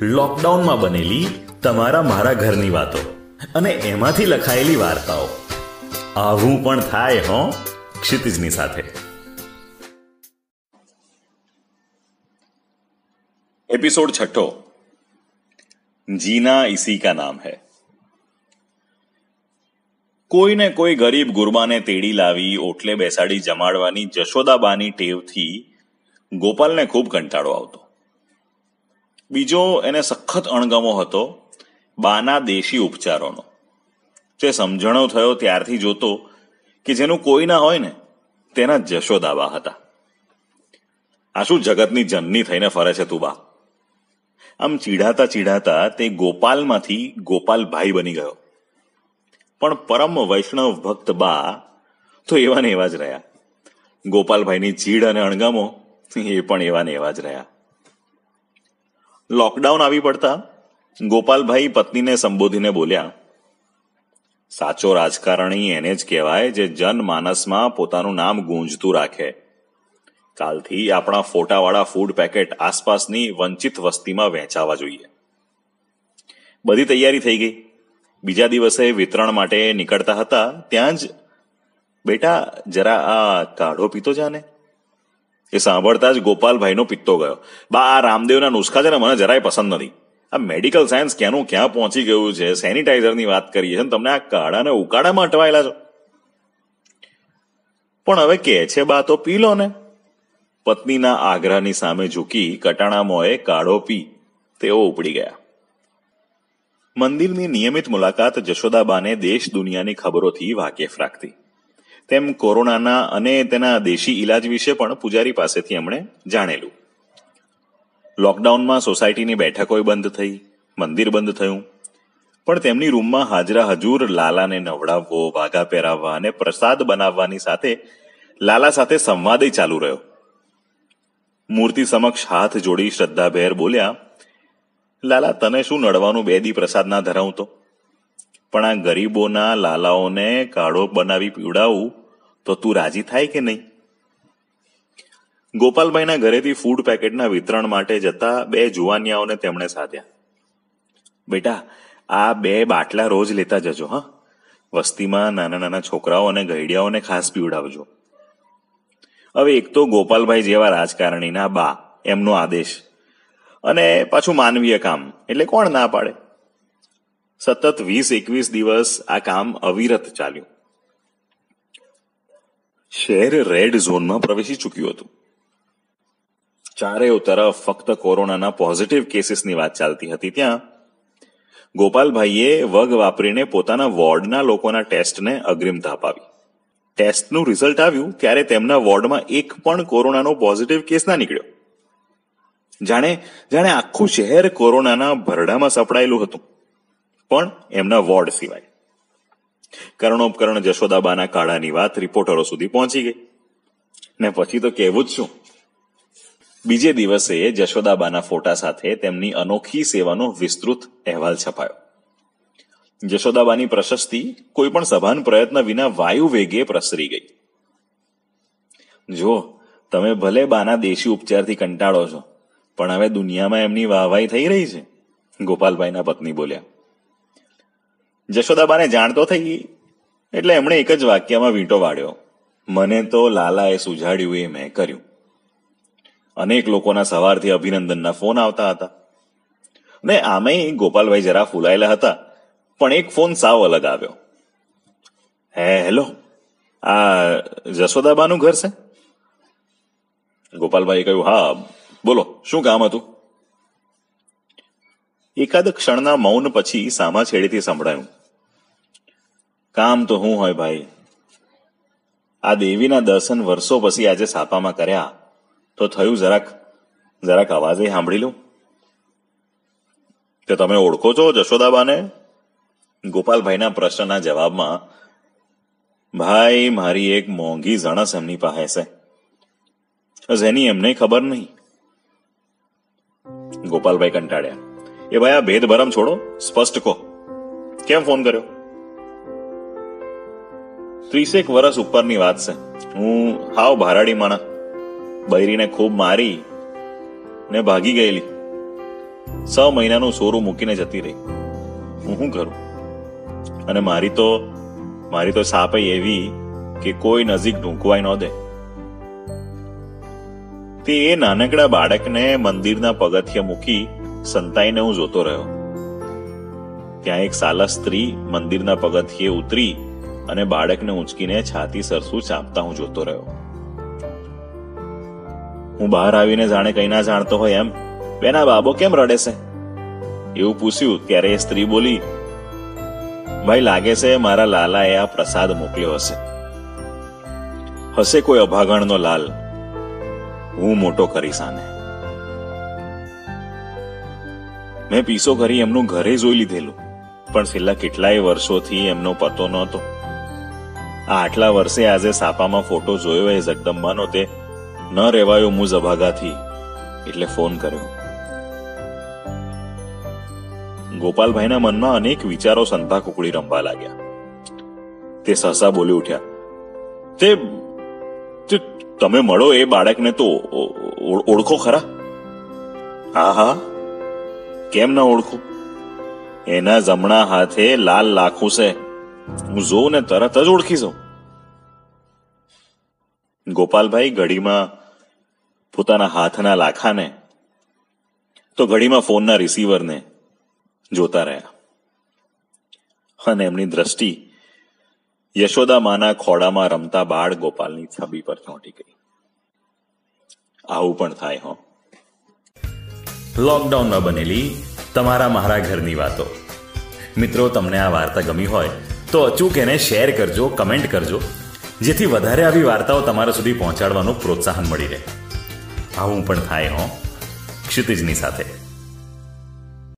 લોકડાઉનમાં બનેલી તમારા મારા ઘરની વાતો અને એમાંથી લખાયેલી વાર્તાઓ. આવું પણ થાય, હો? ક્ષિતિજની સાથે. એપિસોડ છઠ્ઠો. જીના ઇસી કા નામ હૈ. કોઈને કોઈ ગરીબ ગુરબાને તેડી લાવી, ઓટલે બેસાડી જમાડવાની જશોદાબાની ટેવથી ગોપાલને ખૂબ કંટાળો આવતો. બીજો એને સખત અણગમો હતો બાના દેશી ઉપચારોનો. જે સમજણો થયો ત્યારથી જોતો કે જેનું કોઈ ના હોય ને, તેના જશોદાબા હતા. આ શું જગતની જનની થઈને ફરે છે તું બા આમ ચીડાતા ચીડાતા તે ગોપાલમાંથી ગોપાલભાઈ બની ગયો. પણ પરમ વૈષ્ણવ ભક્ત બા તો એવા ને એવા જ રહ્યા. ગોપાલભાઈની ચીડ અને અણગમો એ પણ એવા ને એવા જ રહ્યા. લોકડાઉન આવી પડતા ગોપાલભાઈ પત્નીને સંબોધીને બોલ્યા, સાચો રાજકારણી એને જ કહેવાય જે જનમાનસમાં પોતાનું નામ ગુંજતું રાખે. કાલથી આપણા ફોટાવાળા ફૂડ પેકેટ આસપાસની વંચિત વસ્તીમાં વહેંચાવા જોઈએ. બધી તૈયારી થઈ ગઈ. બીજા દિવસે વિતરણ માટે નીકળતા હતા, ત્યાં જ, બેટા, જરા આ કાઢો પીતો જાને. એ સાંભળતા જ ગોપાલભાઈનો પિત્તો ગયો. બા, આ રામદેવના નુસ્ખા છે ને મને જરાય પસંદ નથી. આ મેડિકલ સાયન્સ ક્યાંનું ક્યાં પહોંચી ગયું છે? સેનિટાઈઝરની વાત કરીએ છે તમને આ કાળાને ઉકાળામાં અટવાયેલા છો. પણ હવે કે છે બા, તો પી લો ને. પત્નીના આગ્રહની સામે ઝૂકી કટાણા મોએ કાળો પી, તેઓ ઉપડી ગયા. મંદિરની નિયમિત મુલાકાત જશોદાબાને દેશ દુનિયાની ખબરોથી વાકેફ રાખતી. તેમ કોરોનાના અને તેના દેશી ઇલાજ વિશે પણ પૂજારી પાસેથી એમણે જાણેલું. લોકડાઉનમાં સોસાયટીની બેઠકોય બંધ થઈ, મંદિર બંધ થયું. પણ તેમની રૂમમાં હાજરા હજુર લાલાને નવડાવવો, વાઘા પહેરાવવા અને પ્રસાદ બનાવવાની સાથે લાલા સાથે સંવાદય ચાલુ રહ્યો. મૂર્તિ સમક્ષ હાથ જોડી શ્રદ્ધાભેર બોલ્યા, લાલા, તને શું નડવાનું બે દી પ્રસાદ ના ધરાવતો પણ આ ગરીબોના લાલાઓને કાળો બનાવી પીવડાવું, તો તું રાજી થાય કે નહીં? ગોપાલભાઈના ઘરેથી ફૂડ પેકેટના વિતરણ માટે જતા બે જુવાનિયાઓને તેમણે સાધ્યા. બેટા, આ બે બાટલા રોજ લેતા જજો, હા? વસ્તીમાં નાના નાના છોકરાઓ અને ગઈડિયાઓને ખાસ પીવડાવજો. હવે એક તો ગોપાલભાઈ જેવા રાજકારણીના બા, એમનો આદેશ. અને પાછું માનવીય કામ, એટલે કોણ ના પાડે? સતત વીસ, એકવીસ દિવસ આ કામ અવિરત ચાલ્યું. શહેર રેડ ઝોનમાં પ્રવેશી ચૂક્યું હતું. ચારેય તરફ ફક્ત કોરોનાના પોઝિટિવ કેસીસની વાત ચાલતી હતી ત્યાં. ગોપાલભાઈએ વગ વાપરીને પોતાના વોર્ડના લોકોના ટેસ્ટને અગ્રિમતા અપાવી ટેસ્ટનું રિઝલ્ટ આવ્યું ત્યારે તેમના વોર્ડમાં એક પણ કોરોનાનો પોઝિટિવ કેસ ના નીકળ્યો. જાણે જાણે આખું શહેર કોરોનાના ભરડામાં સપડાયેલું હતું. પણ એમના વોર્ડ સિવાય. કરણોપકરણ જશોદાબાના કાળાની વાત રિપોર્ટરો સુધી પહોંચી ગઈ. ને પછી તો કહેવું જ શું? બીજે દિવસે જશોદાબાના ફોટા સાથે તેમની અનોખી સેવાનો વિસ્તૃત અહેવાલ છપાયો. જશોદાબાની પ્રશસ્તિ કોઈ પણ સભાન પ્રયત્ન વિના વાયુ વેગે પ્રસરી ગઈ. જો તમે ભલે બાના દેશી ઉપચારથી કંટાળો છો, પણ હવે દુનિયામાં એમની વાહવાઈ થઈ રહી છે, ગોપાલભાઈના પત્ની બોલ્યા. જશોદાબાને જાણતો થઈ એટલે એમણે એક જ વાક્યમાં વીંટો વાળ્યો. મને તો લાલાએ સુઝાડ્યું એ મેં કર્યું. અનેક લોકોના સવારથી અભિનંદનના ફોન આવતા હતા. ને આમે ગોપાલભાઈ જરા ફૂલાયેલા હતા, પણ એક ફોન સાવ અલગ આવ્યો. હે, હેલો, આ જશોદાબાનું ઘર છે? ગોપાલભાઈએ કહ્યું, હા, બોલો, શું કામ હતું? એકાદ ક્ષણના મૌન પછી સામા છેડેથી સંભળાયું. કામ તો હું હોય ભાઈ. આ દેવીના દર્શન વર્ષો પછી આજે સાપામાં કર્યા. તો થયું જરાક જરાક અવાજે સાંભળી લઉં કે તમે ઓળખો છો જશોદાબાને? ગોપાલભાઈના પ્રશ્નના જવાબમાં, ભાઈ, મારી એક મોંઘી જણસ એમની પાસે છે. જેની એમને ખબર નહીં. ગોપાલભાઈ કંટાળ્યા. એ ભાઈ, આ ભેદ ભરમ છોડો. સ્પષ્ટ કહો. કેમ ફોન કર્યો? ત્રીસેક વર્ષ ઉપરની વાત છે. હું હાવ ભારાડી માણા. બૈરીને ખૂબ મારી ને ભાગી ગયેલી. છ મહિનાનું સોરું મૂકીને જતી રહી. હું શું કરું? અને મારી તો મારી તો સાપ એવી કે કોઈ નજીક ઢૂંકવાય ન દે. તે એ નાનકડા બાળકને મંદિરના પગથિયે મૂકી સંતાઈને હું જોતો રહ્યો. ત્યાં એક સાલા સ્ત્રી મંદિરના પગથિયે ઉતરી અને બાળકને ઊંચકીને છાતી સરસું ચાંપતા હું જોતો રહ્યો. હું બહાર આવીને જાણે કઈ ના જાણતો હોય એમ, બેના બાબો કેમ રડે છે? એવું પૂછ્યું, ત્યારે એ સ્ત્રી બોલી, ભાઈ લાગે છે મારા લાલાએ આ પ્રસાદ મોકલ્યો હશે. હશે કોઈ અભાગણનો લાલ. હું મોટો કરીશ આને. મેં પીસો કરી એમનું ઘરે જોઈ લીધેલું. પણ છેલ્લા કેટલાય વર્ષોથી એમનો પતો નહોતો. આટલા વર્ષે આજે સાપામાં ફોટો જોયો એ જગદંબાનો તે ન રહેવાયો મુજ અભાગાથી એટલે ફોન કર્યો. ગોપાલભાઈના મનમાં અનેક વિચારો સંતા કુકડી રમવા લાગ્યા. તે સહસા બોલી ઉઠ્યા. તે તમે મળો એ બાળકને તો ઓળખો ખરા? હા હા. કેમ ના ઓળખું? એના જમણા હાથે લાલ લાખું છે. હું જોઉં ને તરત જ ઓળખી જાઉં. ગોપાલભાઈ ઘડીમાં પોતાના હાથના લાખાને, તો ઘડીમાં ફોનના રિસીવરને જોતા રહ્યા. અને એમની દ્રષ્ટિ યશોદા માના ખોડામાં રમતા બાળ ગોપાલની છબી પર ચોંટી ગઈ. આવું પણ થાય, હો. લોકડાઉનમાં બનેલી, તમારા મારા ઘરની વાતો. મિત્રો, તમને આ વાર્તા ગમી હોય, તો અચૂક એને શેર કરજો, કમેન્ટ કરજો, જેથી વધારે આવી વાર્તાઓ તમારા સુધી પહોંચાડવાનું પ્રોત્સાહન મળી રહે. આવું પણ થાય, હો. ક્ષિતિજની સાથે.